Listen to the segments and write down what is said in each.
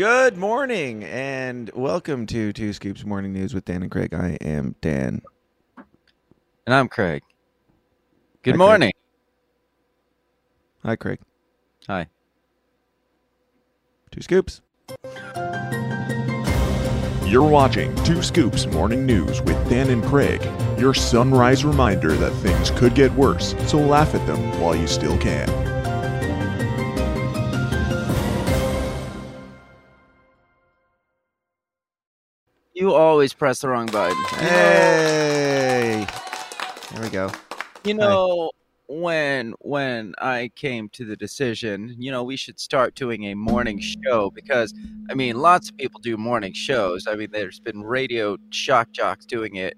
Good morning and welcome to Two Scoops Morning News with Dan and Craig. I am Dan. And I'm Craig. Good Hi, Craig. morning. Hi, Craig. Hi. Two Scoops. You're watching Two Scoops Morning News with Dan and Craig, your sunrise reminder that things could get worse, so laugh at them while you still can. You always press the wrong button. Hey. There we go. You know, when when I came to the decision, you know, we should start doing a morning show because I mean, lots of people do morning shows. I mean, there's been radio shock jocks doing it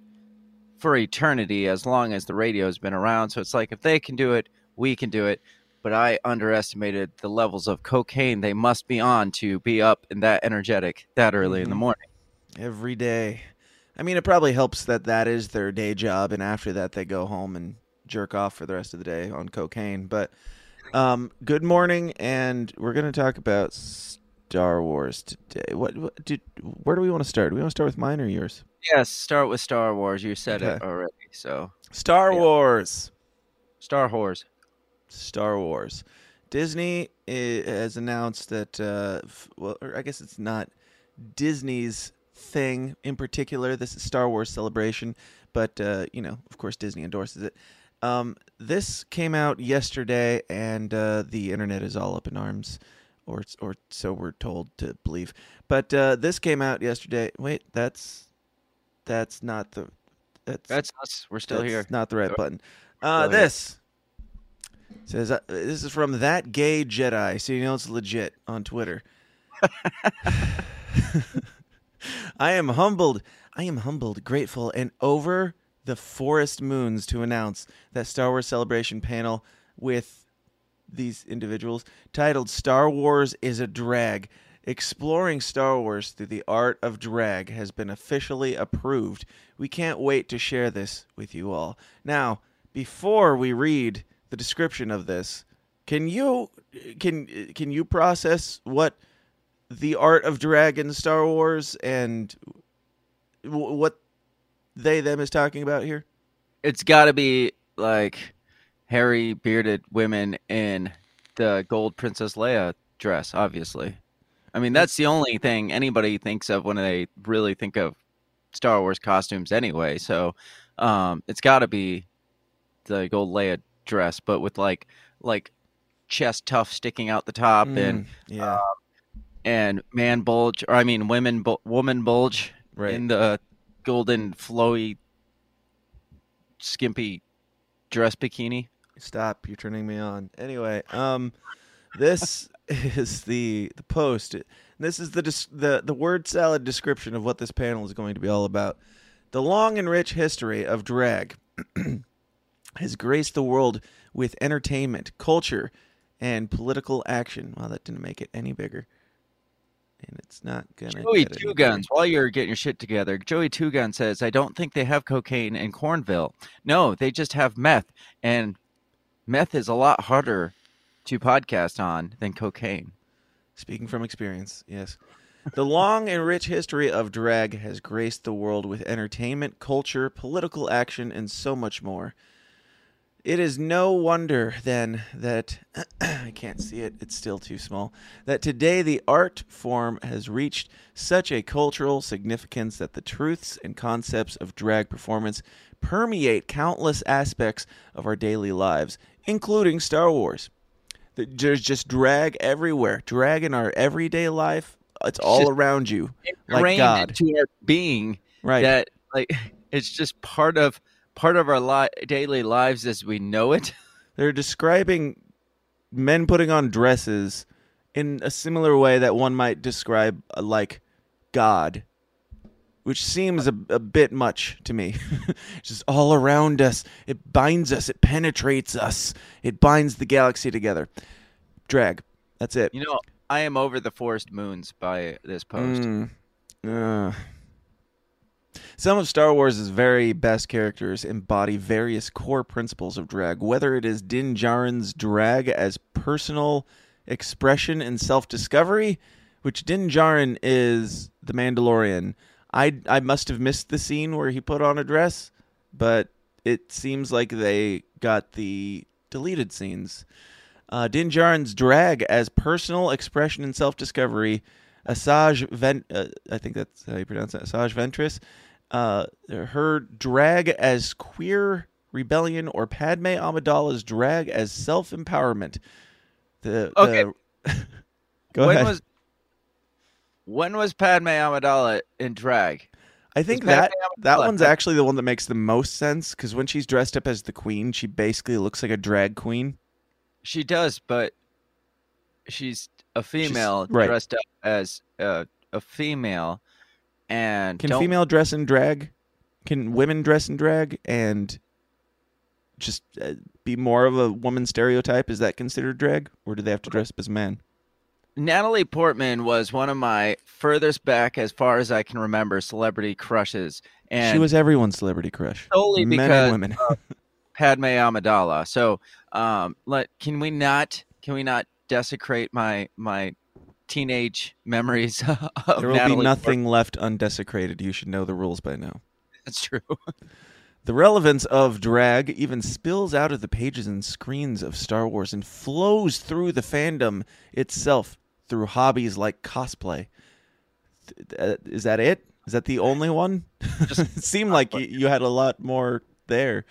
for eternity as long as the radio's been around. So it's like if they can do it, we can do it. But I underestimated the levels of cocaine they must be on to be up and that energetic that early in the Mhm. morning. Every day. I mean, it probably helps that that is their day job, and after that, they go home and jerk off for the rest of the day on cocaine. But um, good morning, and we're going to talk about Star Wars today. What, what did? Where do we want to start? Do we want to start with mine or yours? Yes, start with Star Wars. You said it already. So, Star Yeah. Wars. Star Wars. Star Wars. Disney has announced that, uh, f- well, or I guess it's not Disney's thing in particular. This is Star Wars Celebration, but, uh, you know, of course, Disney endorses it. Um, this came out yesterday, and uh, the internet is all up in arms, or or so we're told to believe. But uh, this came out yesterday. Wait, that's that's not the that's That's us. We're still that's here. Not the right button. Uh, this says uh, this is from that gay Jedi, so you know it's legit on Twitter. I am humbled. I am humbled, grateful, and over the forest moons to announce that Star Wars Celebration panel with these individuals titled Star Wars is a Drag. Exploring Star Wars through the art of drag has been officially approved. We can't wait to share this with you all. Now, before we read the description of this, can you can can you process what the art of drag in Star Wars and w- what they them is talking about here? It's got to be like hairy bearded women in the gold Princess Leia dress, obviously. I mean, that's the only thing anybody thinks of when they really think of Star Wars costumes anyway. So, um, it's got to be the gold Leia dress, but with like like chest tuft sticking out the top and Mm, yeah, and man bulge or I mean women bu- woman bulge right. in the golden flowy skimpy dress bikini. Stop! You're turning me on. Anyway, um, this is the the post. This is the the the word salad description of what this panel is going to be all about. The long and rich history of drag has graced the world with entertainment, culture, and political action. Well, that didn't make it any bigger, and it's not gonna. Joey Two bigger. Guns, while you're getting your shit together, Joey Two Guns says, I don't think they have cocaine in Cornville. No, they just have meth. And meth is a lot harder to podcast on than cocaine. Speaking from experience, yes. The long and rich history of drag has graced the world with entertainment, culture, political action, and so much more. It is no wonder, then, that I can't see it, it's still too small, that today the art form has reached such a cultural significance that the truths and concepts of drag performance permeate countless aspects of our daily lives, including Star Wars. Th- There's just drag everywhere. Drag in our everyday life. It's all just around you. Like God. into our being Right. that like it's just part of part of our li- daily lives as we know it. They're describing men putting on dresses in a similar way that one might describe uh, like God, which seems a, a bit much to me. it's just all around us. It binds us. It penetrates us. It binds the galaxy together. Drag. That's it. You know, I am over the forest moons by this post. Mm. Uh. Some of Star Wars' very best characters embody various core principles of drag, whether it is Din Djarin's drag as personal expression and self discovery, which Din Djarin is the Mandalorian. I I must have missed the scene where he put on a dress, but it seems like they got the deleted scenes. Uh, Din Djarin's drag as personal expression and self-discovery. Asajj Vent, uh, I think that's how you pronounce it. Asajj Ventress. Uh, her drag as queer rebellion or Padme Amidala's drag as self-empowerment. The Okay. the- Go when ahead. was when was Padme Amidala in drag? I think that that one's actually the one that makes the most sense because when she's dressed up as the queen, she basically looks like a drag queen. She does, but she's a female dressed up as a, a female, and Can don't- female dress in drag? Can women dress in drag and just uh, be more of a woman stereotype? Is that considered drag, or do they have to dress up as a man? Natalie Portman was one of my furthest back, as far as I can remember, celebrity crushes, and she was everyone's celebrity crush, solely men because and women. Padme Amidala. So, um, let can we not can we not desecrate my my teenage memories of there will Natalie be nothing left undesecrated. You should know the rules by now. That's true. The relevance of drag even spills out of the pages and screens of Star Wars and flows through the fandom itself through hobbies like cosplay. Uh, Is that it? Is that the only one? it seemed like you, you had a lot more there.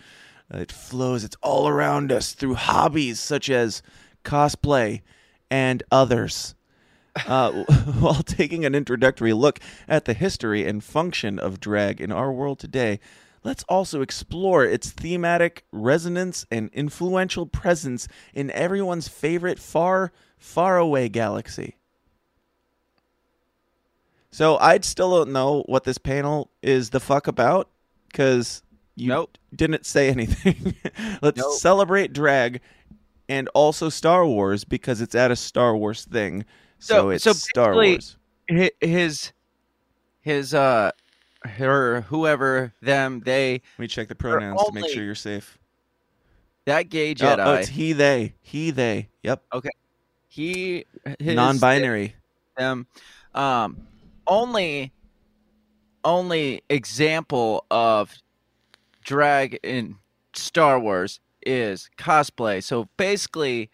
Uh, it flows, it's all around us through hobbies such as cosplay and others. Uh, while taking an introductory look at the history and function of drag in our world today, let's also explore its thematic resonance and influential presence in everyone's favorite far, far away galaxy. So I still don't know what this panel is the fuck about because you Nope. didn't say anything. let's Nope. celebrate drag and also Star Wars because it's at a Star Wars thing. So, So- it's so Star Wars. His his uh her whoever them they Let me check the pronouns to make sure you're safe. that gay Oh, Jedi oh, it's he, they. He, they. Yep. Okay. He his Non binary. them um only only example of drag in Star Wars is cosplay. So basically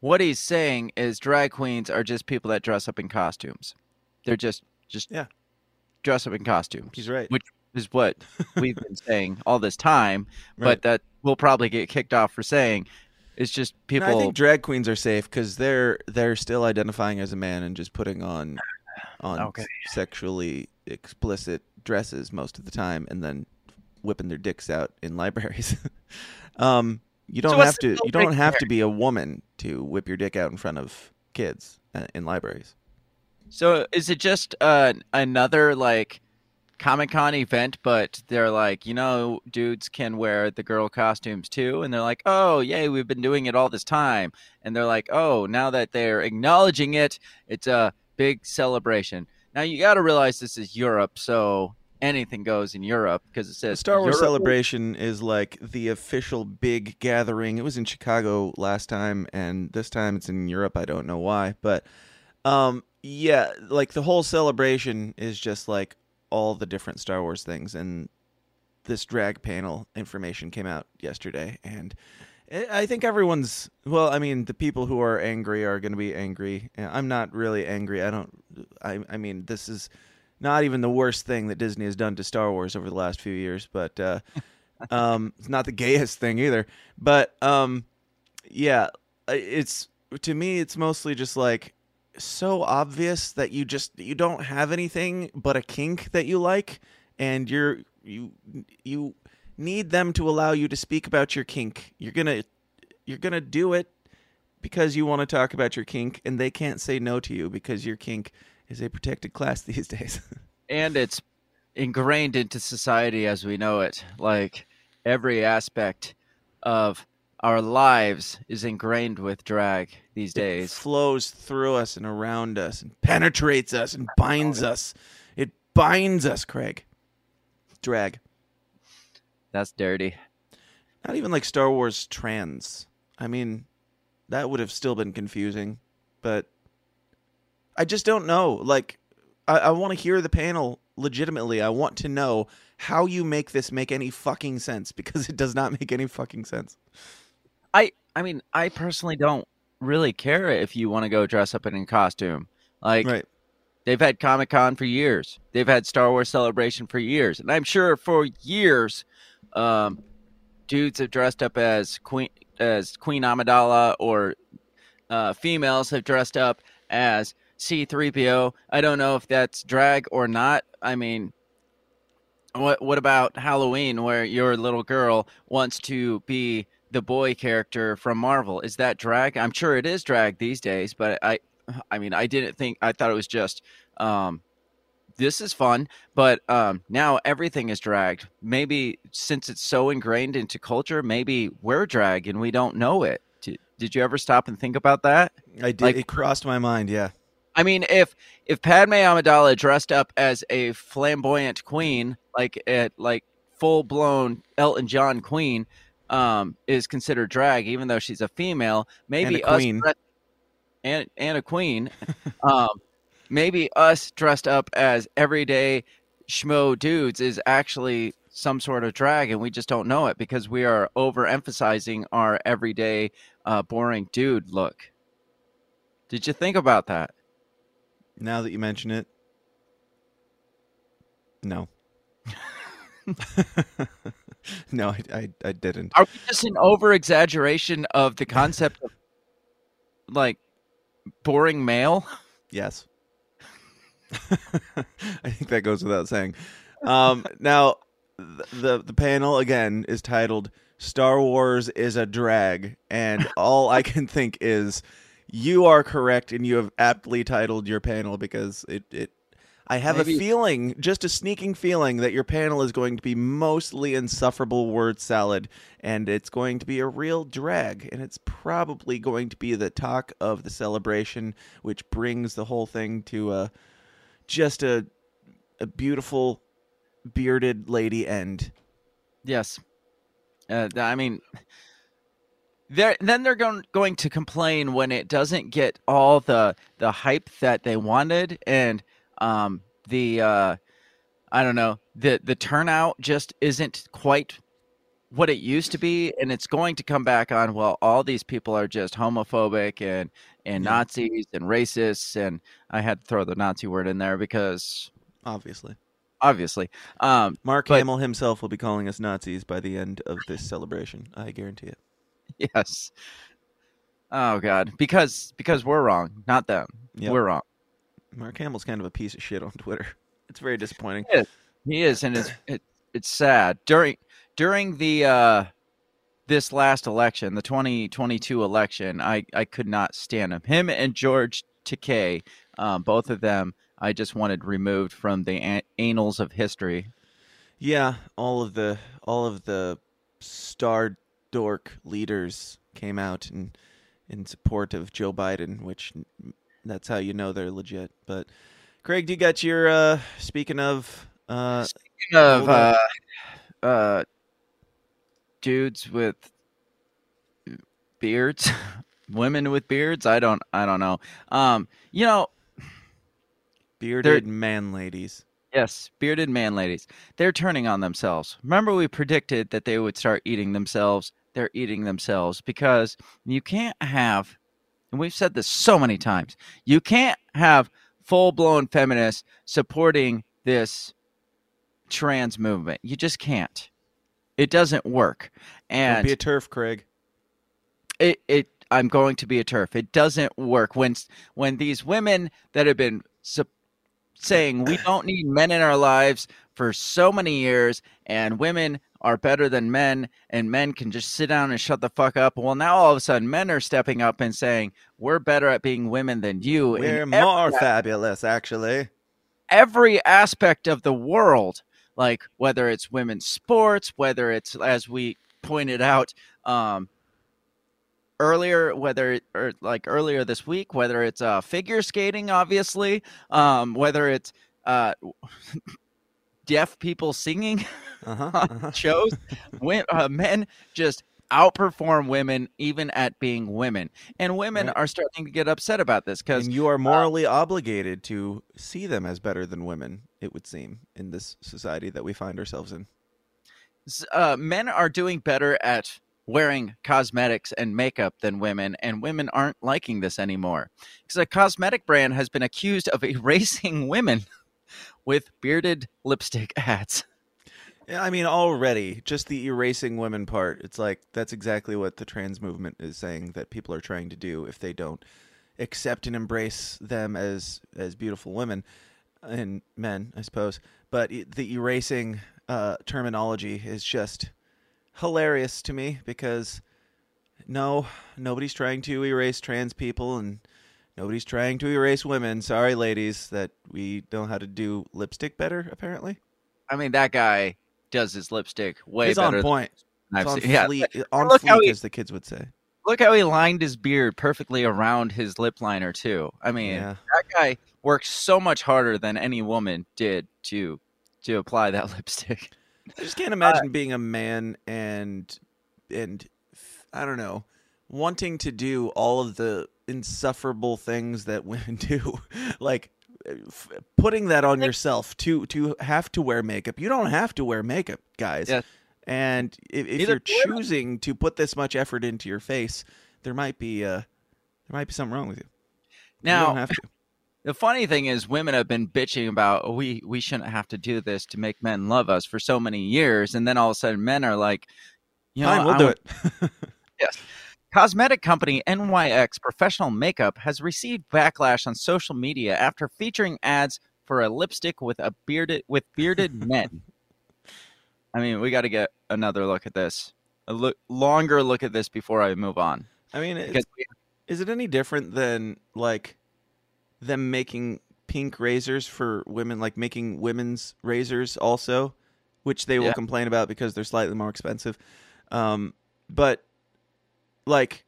what he's saying is drag queens are just people that dress up in costumes. They're just just Yeah. dress up in costumes. He's right. Which is what we've been saying all this time, Right. but that we'll probably get kicked off for saying it's just No, people I think drag queens are safe because they're they're still identifying as a man and just putting on on Okay. sexually explicit dresses most of the time, and then whipping their dicks out in libraries. um, you don't what's have to. You don't have to be a woman to whip your dick out in front of kids uh, in libraries. So is it just uh, another like Comic Con event, but they're like, you know, dudes can wear the girl costumes too, and they're like, oh, yay, we've been doing it all this time, and they're like, oh, now that they're acknowledging it, it's a big celebration. Now you got to realize this is Europe, so anything goes in Europe because it The says Star Wars Europe- Celebration is like the official big gathering. It was in Chicago last time, and this time it's in Europe. I don't know why, but um, yeah, like the whole celebration is just like all the different Star Wars things, and this drag panel information came out yesterday, and I I think everyone's well. I mean, the people who are angry are going to be angry. I'm not really angry. I don't. I. I mean, this is not even the worst thing that Disney has done to Star Wars over the last few years, but uh, um, it's not the gayest thing either. But um, yeah, it's to me, it's mostly just like so obvious that you just you don't have anything but a kink that you like, and you're you you need them to allow you to speak about your kink. You're gonna you're gonna do it because you want to talk about your kink, and they can't say no to you because your kink is a protected class these days. and it's ingrained into society as we know it. Like every aspect of our lives is ingrained with drag these It days. flows through us and around us and penetrates us and binds us. It binds us, Craig. Drag. That's dirty. Not even like Star Wars trans. I mean, that would have still been confusing, but I just don't know. Like, I, I want to hear the panel legitimately. I want to know how you make this make any fucking sense because it does not make any fucking sense. I I mean, I personally don't really care if you want to go dress up in a costume. Like right. they've had Comic Con for years. They've had Star Wars Celebration for years, and I'm sure for years, um, dudes have dressed up as Queen as Queen Amidala, or uh, females have dressed up as C3PO. I don't know if that's drag or not. I mean, what what about Halloween where your little girl wants to be the boy character from Marvel? Is that drag? I'm sure it is drag these days, but I I mean, I didn't think I thought it was just um this is fun, but um, now everything is dragged. Maybe since it's so ingrained into culture, maybe we're drag and we don't know it. Did, did you ever stop and think about that? I did. Like- it crossed my mind. Yeah. I mean, if if Padme Amidala dressed up as a flamboyant queen, like at like full blown Elton John queen, um, is considered drag, even though she's a female, maybe a queen. us and and a queen, um, maybe us dressed up as everyday schmo dudes is actually some sort of drag, and we just don't know it because we are overemphasizing our everyday uh, boring dude look. Did you think about that? Now that you mention it, no. no, I, I, I didn't. Are we just an over exaggeration of the concept of like boring male? Yes. I think that goes without saying. Um, now, the the panel again is titled "Star Wars is a drag," and all I can think is, you are correct, and you have aptly titled your panel because it it. I have a feeling, just a sneaking feeling, that your panel is going to be mostly insufferable word salad, and it's going to be a real drag, and it's probably going to be the talk of the celebration, which brings the whole thing to a just a a beautiful bearded lady end. Yes. Uh, I mean, they're, then they're going going to complain when it doesn't get all the the hype that they wanted, and um, the uh, I don't know the the turnout just isn't quite what it used to be, and it's going to come back on. Well, all these people are just homophobic and and Yeah. Nazis and racists, and I had to throw the Nazi word in there because Obviously, obviously, um, Mark But- Hamill himself will be calling us Nazis by the end of this celebration. I guarantee it. Yes. Oh God, because because we're wrong, not them. Yep. We're wrong. Mark Hamill's kind of a piece of shit on Twitter. It's very disappointing. He is, and it's it, it's sad during during the uh, this last election, the 2022 election. I I could not stand him. Him and George Takei, um, both of them, I just wanted removed from the an- annals of history. Yeah, all of the all of the star dork leaders came out in in support of Joe Biden, which that's how you know they're legit. But Craig, do you got your uh speaking of uh Speaking of uh, uh, dudes with beards, women with beards. I don't I don't know. Um, you know, bearded man ladies? Yes, bearded man ladies. They're turning on themselves. Remember, we predicted that they would start eating themselves. They're eating themselves because you can't have, and we've said this so many times, you can't have full blown feminists supporting this trans movement. You just can't. It doesn't work. And Don't be a turf, Craig. it, it I'm going to be a turf. It doesn't work when when these women that have been saying we don't need men in our lives for so many years and women are better than men and men can just sit down and shut the fuck up. Well, now all of a sudden men are stepping up and saying we're better at being women than you. We're every more fabulous, actually. every aspect of the world, like whether it's women's sports, whether it's as we pointed out um, earlier, whether or like earlier this week, whether it's uh, figure skating, obviously, um, whether it's uh, deaf people singing Uh-huh. uh-huh. shows, when, uh, men just outperform women even at being women. And women Right. are starting to get upset about this because you are morally obligated to see them as better than women, it would seem, in this society that we find ourselves in. uh, men are doing better at wearing cosmetics and makeup than women, and women aren't liking this anymore. Because a cosmetic brand has been accused of erasing women with bearded lipstick ads. Yeah, I mean, already just the erasing women part. It's like that's exactly what the trans movement is saying that people are trying to do if they don't accept and embrace them as as beautiful women and men, I suppose. But the erasing uh, terminology is just hilarious to me because no, nobody's trying to erase trans people and nobody's trying to erase women. Sorry, ladies, that we know how to do lipstick better. Apparently, I mean, that guy does his lipstick way he's better on point. than I've on seen. Yeah, on look fleek, he- as the kids would say. look how he lined his beard perfectly around his lip liner too. I mean, Yeah, that guy works so much harder than any woman did to to apply that lipstick. I just can't imagine being a man and and I don't know, wanting to do all of the insufferable things that women do, like f- putting that on Like- yourself to to have to wear makeup. You don't have to wear makeup, guys. Yes. And if, if you're women. choosing to put this much effort into your face, there might be uh there might be something wrong with you. you Now, don't have to. The funny thing is, women have been bitching about oh, we we shouldn't have to do this to make men love us for so many years, and then all of a sudden, men are like, you know, Fine, we'll I do it. Yes. Cosmetic company NYX Professional Makeup has received backlash on social media after featuring ads for a lipstick with a bearded with bearded men. I mean, we got to get another look at this, a look longer look at this before I move on. I mean, Because we- Is it any different than like them making pink razors for women, like making women's razors also, which they will Yeah. complain about because they're slightly more expensive. Um, but like,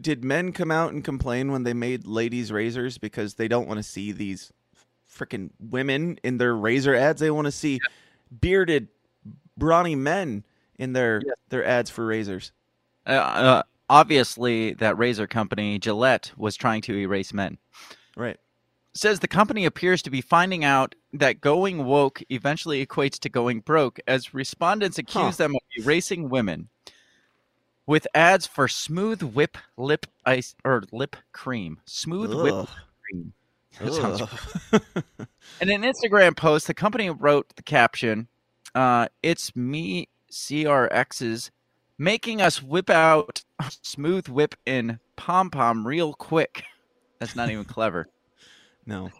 did men come out and complain when they made ladies' razors because they don't want to see these freaking women in their razor ads? They want to see bearded, brawny men in their Yeah. their ads for razors. uh, uh, obviously, that razor company Gillette was trying to erase men. Right. Says the company appears to be finding out that going woke eventually equates to going broke as respondents accuse Huh. them of erasing women with ads for smooth whip lip ice or lip cream. Smooth whip cream. That sounds Ugh. in an instagram post the company wrote the caption uh, it's me crx's making us whip out smooth whip in pom pom real quick. That's not even clever no.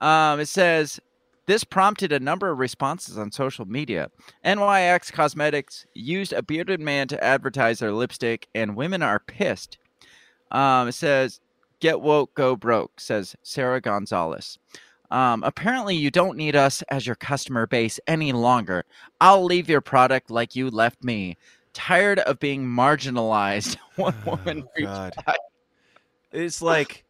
Um, it says this prompted a number of responses on social media. NYX Cosmetics used a bearded man to advertise their lipstick, and women are pissed. Um, it says, "Get woke, go broke," says Sarah Gonzalez. Um, apparently, you don't need us as your customer base any longer. I'll leave your product like you left me. Tired of being marginalized. One woman Oh, God. replied. It's like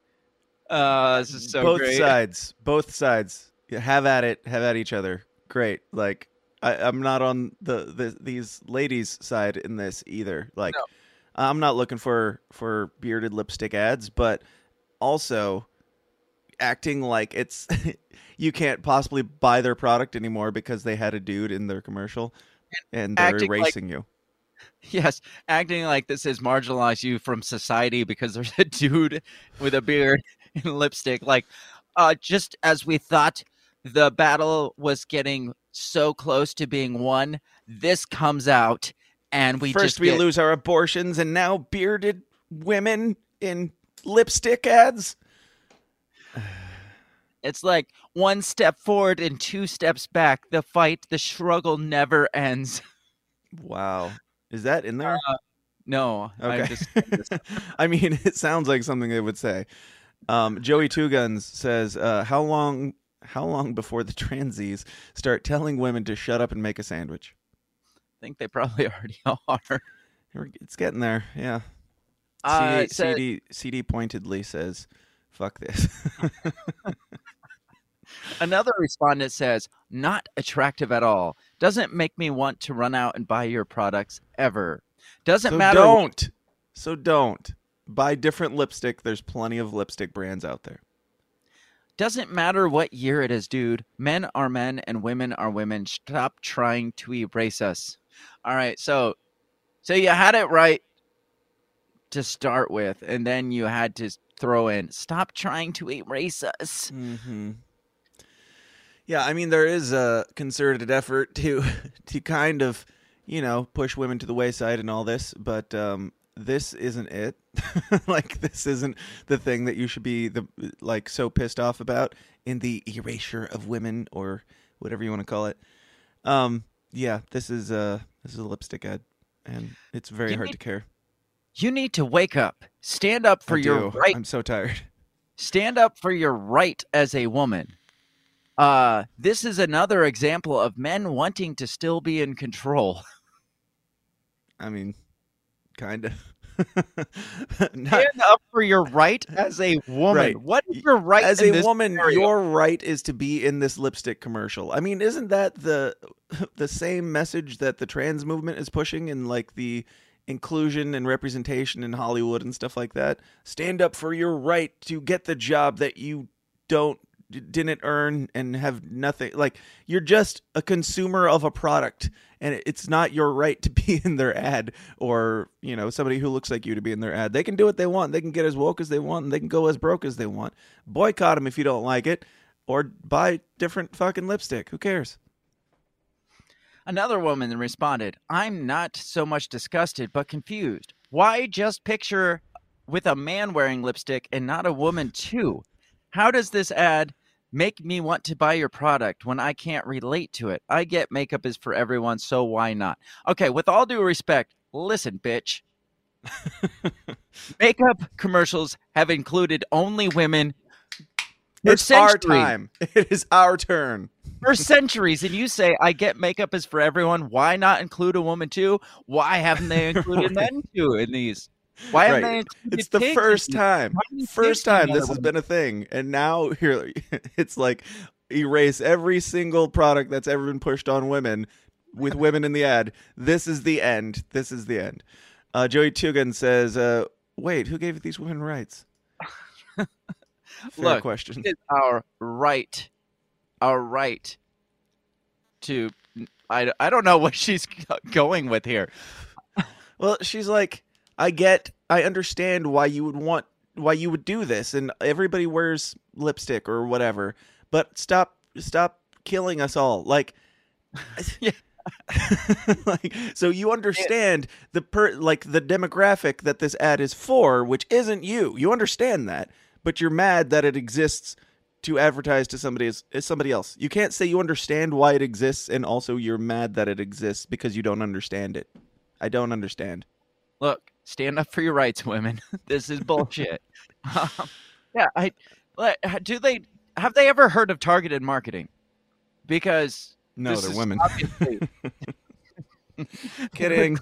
Uh, this is so both great. sides, both sides, have at it, have at each other. Great. Like I, I'm not on the, the these ladies' side in this either. Like No. I'm not looking for for bearded lipstick ads, but also acting like it's you can't possibly buy their product anymore because they had a dude in their commercial and they're Acting like- erasing you. Yes, acting like this has marginalized you from society because there's a dude with a beard lipstick. Like, uh, just as we thought the battle was getting so close to being won, this comes out and we First we get- lose our abortions and now bearded women in lipstick ads. It's like one step forward and two steps back. The fight, the struggle never ends. Wow. Is that in there? No, I'm Okay. just I mean, it sounds like something they would say. Um, Joey Two Guns says, uh, "How long? How long before the transies start telling women to shut up and make a sandwich?" I think they probably already are. It's getting there. Yeah. Uh, CD, CD CD pointedly says, "Fuck this." Another respondent says, not attractive at all. Doesn't make me want to run out and buy your products ever. Doesn't So matter. don't. So don't. Buy different lipstick. There's plenty of lipstick brands out there. Doesn't matter what year it is, dude. Men are men and women are women. Stop trying to erase us. All right, so so you had it right to start with, and then you had to throw in stop trying to erase us. Mm-hmm. Yeah, I mean there is a concerted effort to to kind of, you know, push women to the wayside and all this, but um, this isn't it. like this isn't the thing that you should be the like so pissed off about in the erasure of women or whatever you want to call it. Um, yeah, this is a this is a lipstick ad, and it's very You hard need- to care. You need to wake up. Stand up for I your do. right. I'm so tired. Stand up for your right as a woman. Uh, this is another example of men wanting to still be in control. I mean, kind of. Not, Stand up for your right as a woman. Right. What is your right as in a woman, scenario? your right is to be in this lipstick commercial. I mean, isn't that the the same message that the trans movement is pushing in like the inclusion and representation in Hollywood and stuff like that? Stand up for your right to get the job that you don't didn't earn and have nothing like you're just a consumer of a product and it's not your right to be in their ad or you know somebody who looks like you to be in their ad. They can do what they want. They can get as woke as they want and they can go as broke as they want. Boycott them if you don't like it or buy different fucking lipstick. Who cares? Another woman responded, I'm not so much disgusted, but confused. Why just picture with a man wearing lipstick and not a woman too? How does this ad make me want to buy your product when I can't relate to it? I get makeup is for everyone, so why not? Okay, with all due respect, listen, bitch. makeup commercials have included only women. it's our time it is our turn for centuries and you say i get makeup is for everyone why not include a woman too why haven't they included men too in these why haven't Right. they it's the first time. Why do you first time this has been a thing and now here it's like erase every single product that's ever been pushed on women with women in the ad. This is the end. This is the end. Uh, Joey Two Guns says uh, wait who gave these women rights? Fair Look, question. It is our right our right to I, I don't know what she's going with here. Well, she's like, I get, I understand why you would want, why you would do this, and everybody wears lipstick or whatever, but stop, stop killing us all. Like, Yeah. like, so you understand the per, like the demographic that this ad is for, which isn't you. You understand that, but you're mad that it exists to advertise to somebody as, as eh, somebody else. You can't say you understand why it exists and also you're mad that it exists because you don't understand it. I don't understand. look stand up for your rights women this is bullshit um, yeah i do they have they ever heard of targeted marketing because No, This they're women. Kidding.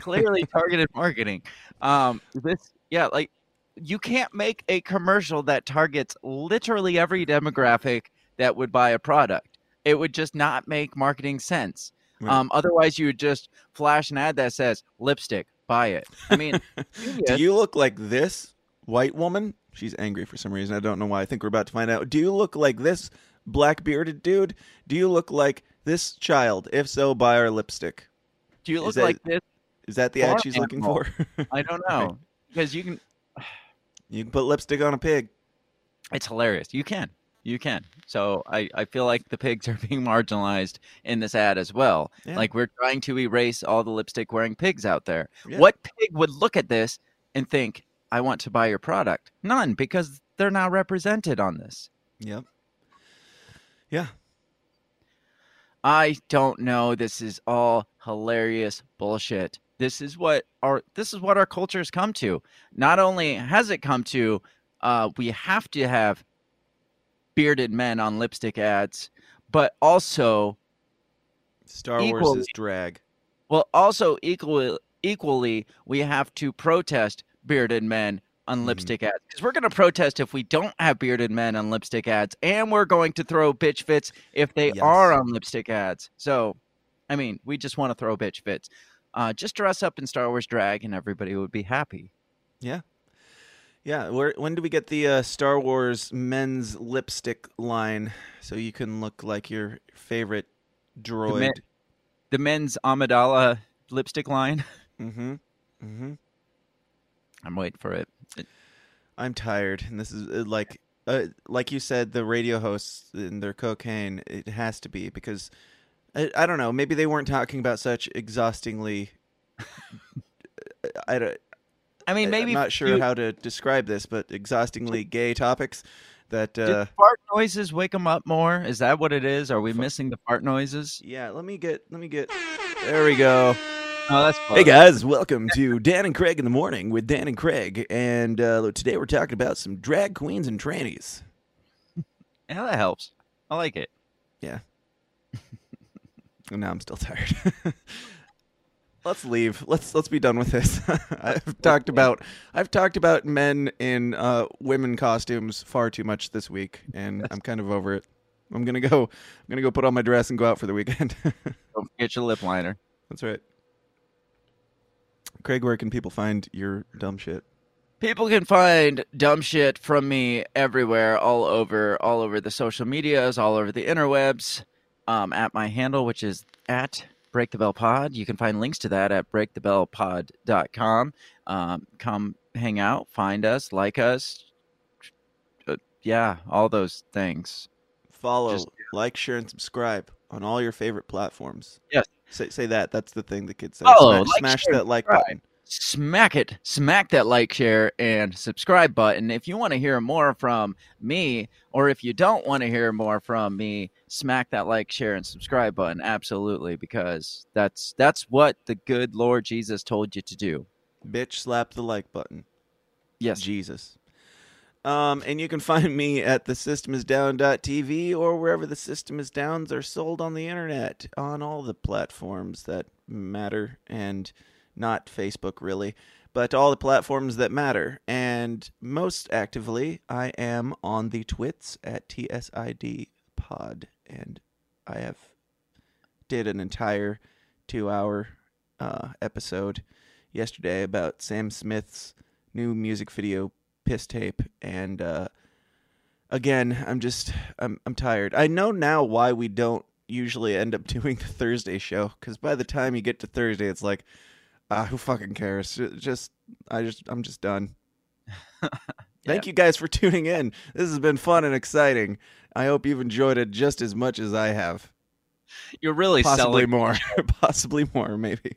clearly targeted marketing. Um, this, yeah, like you can't make a commercial that targets literally every demographic that would buy a product. It would just not make marketing sense. Right. Um, otherwise, you would just flash an ad that says lipstick, buy it. I mean, Do you look like this white woman? She's angry for some reason. I don't know why. I think we're about to find out. Do you look like this black bearded dude? Do you look like this child? If so, buy our lipstick. do you is look that- like this? Is that the ad she's looking for? I don't know because you can. you can put lipstick on a pig. It's hilarious. You can. You can. So I, I feel like the pigs are being marginalized in this ad as well. Yeah. Like we're trying to erase all the lipstick wearing pigs out there. Yeah. What pig would look at this and think, I want to buy your product? None, because they're not represented on this. Yep. Yeah. I don't know. This is all hilarious bullshit. This is what our this is what our culture has come to. Not only has it come to, uh, we have to have bearded men on lipstick ads, but also Star Wars is drag. Well, also equally, equally, we have to protest bearded men on Mhm. lipstick ads because we're going to protest if we don't have bearded men on lipstick ads, and we're going to throw bitch fits if they Yes. are on lipstick ads. So, I mean, we just want to throw bitch fits. Uh, just dress up in Star Wars drag, and everybody would be happy. Yeah. Yeah, where when do we get the uh, Star Wars men's lipstick line so you can look like your favorite droid? men- The men's Amidala lipstick line. mm-hmm. Mm-hmm. I'm waiting for it. I'm tired, and this is uh, like, uh, like you said, the radio hosts and their cocaine. It has to be because I, I don't know. Maybe they weren't talking about such exhaustingly. I, don't- I mean, maybe I'm not sure you- how to describe this, but exhaustingly gay topics that. Uh, fart noises wake them up more? Is that what it is? Are we missing the fart noises? yeah, let me get. Let me get. There we go. Oh, that's Hey guys, welcome to Dan and Craig in the morning with Dan and Craig, and uh, today we're talking about some drag queens and trannies. Yeah, that helps. I like it. Yeah. And now I'm still tired. let's leave. Let's let's be done with this. I've talked about I've talked about men in uh, women costumes far too much this week, and I'm kind of over it. I'm gonna go. I'm gonna go put on my dress and go out for the weekend. Don't forget your lip liner. That's right. Craig, where can people find your dumb shit? People can find dumb shit from me everywhere, all over, all over the social medias, all over the interwebs. Um, at my handle, which is at Break the Bell Pod. You can find links to that at breakthebellpod.com. Um, come hang out, find us, like us. Uh, yeah, all those things. Follow, Just- like, share, and subscribe on all your favorite platforms. Yes. Say say that. That's the thing the kids say. Follow, smash like, smash share, that like subscribe. button. Smack it smack that like share and subscribe button if you want to hear more from me or if you don't want to hear more from me smack that like share and subscribe button absolutely because that's that's what the good lord jesus told you to do Bitch, slap the like button. yes Jesus. Um, and you can find me at the thesystemisdown.tv or wherever the system is downs are sold on the internet on all the platforms that matter and not Facebook really, but all the platforms that matter. And most actively, I am on the twits at TSID pod and I have did an entire 2-hour uh, episode yesterday about Sam Smith's new music video piss tape and uh again i'm just i'm i'm tired i know now why we don't usually end up doing the thursday show because by the time you get to thursday it's like ah who fucking cares? Just i just i'm just done. Thank you guys for tuning in. This has been fun and exciting. I hope you've enjoyed it just as much as i have. You're really possibly selling more. Possibly more maybe.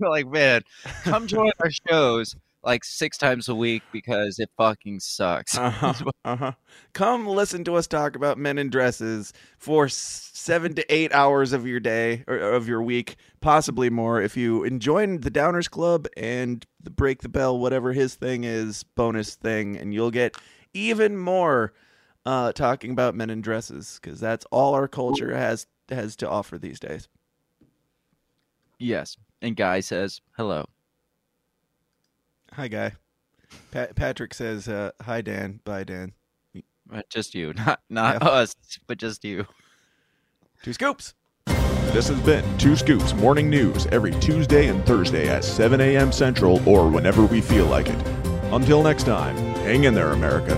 You're like man come join our shows like six times a week because it fucking sucks Uh-huh. uh-huh. Come listen to us talk about men in dresses for seven to eight hours of your day or of your week, possibly more. If you join the Downers Club and the Break the Bell, whatever his thing is, bonus thing, and you'll get even more uh, talking about men in dresses because that's all our culture has has to offer these days. yes and guy says hello Hi, guy. Pat- Patrick says, uh, "Hi, Dan. Bye, Dan." Uh, just you not not Yeah. us but just you Two scoops. This has been Two Scoops Morning News every Tuesday and Thursday at 7 a.m. Central or whenever we feel like it. Until next time, hang in there, America.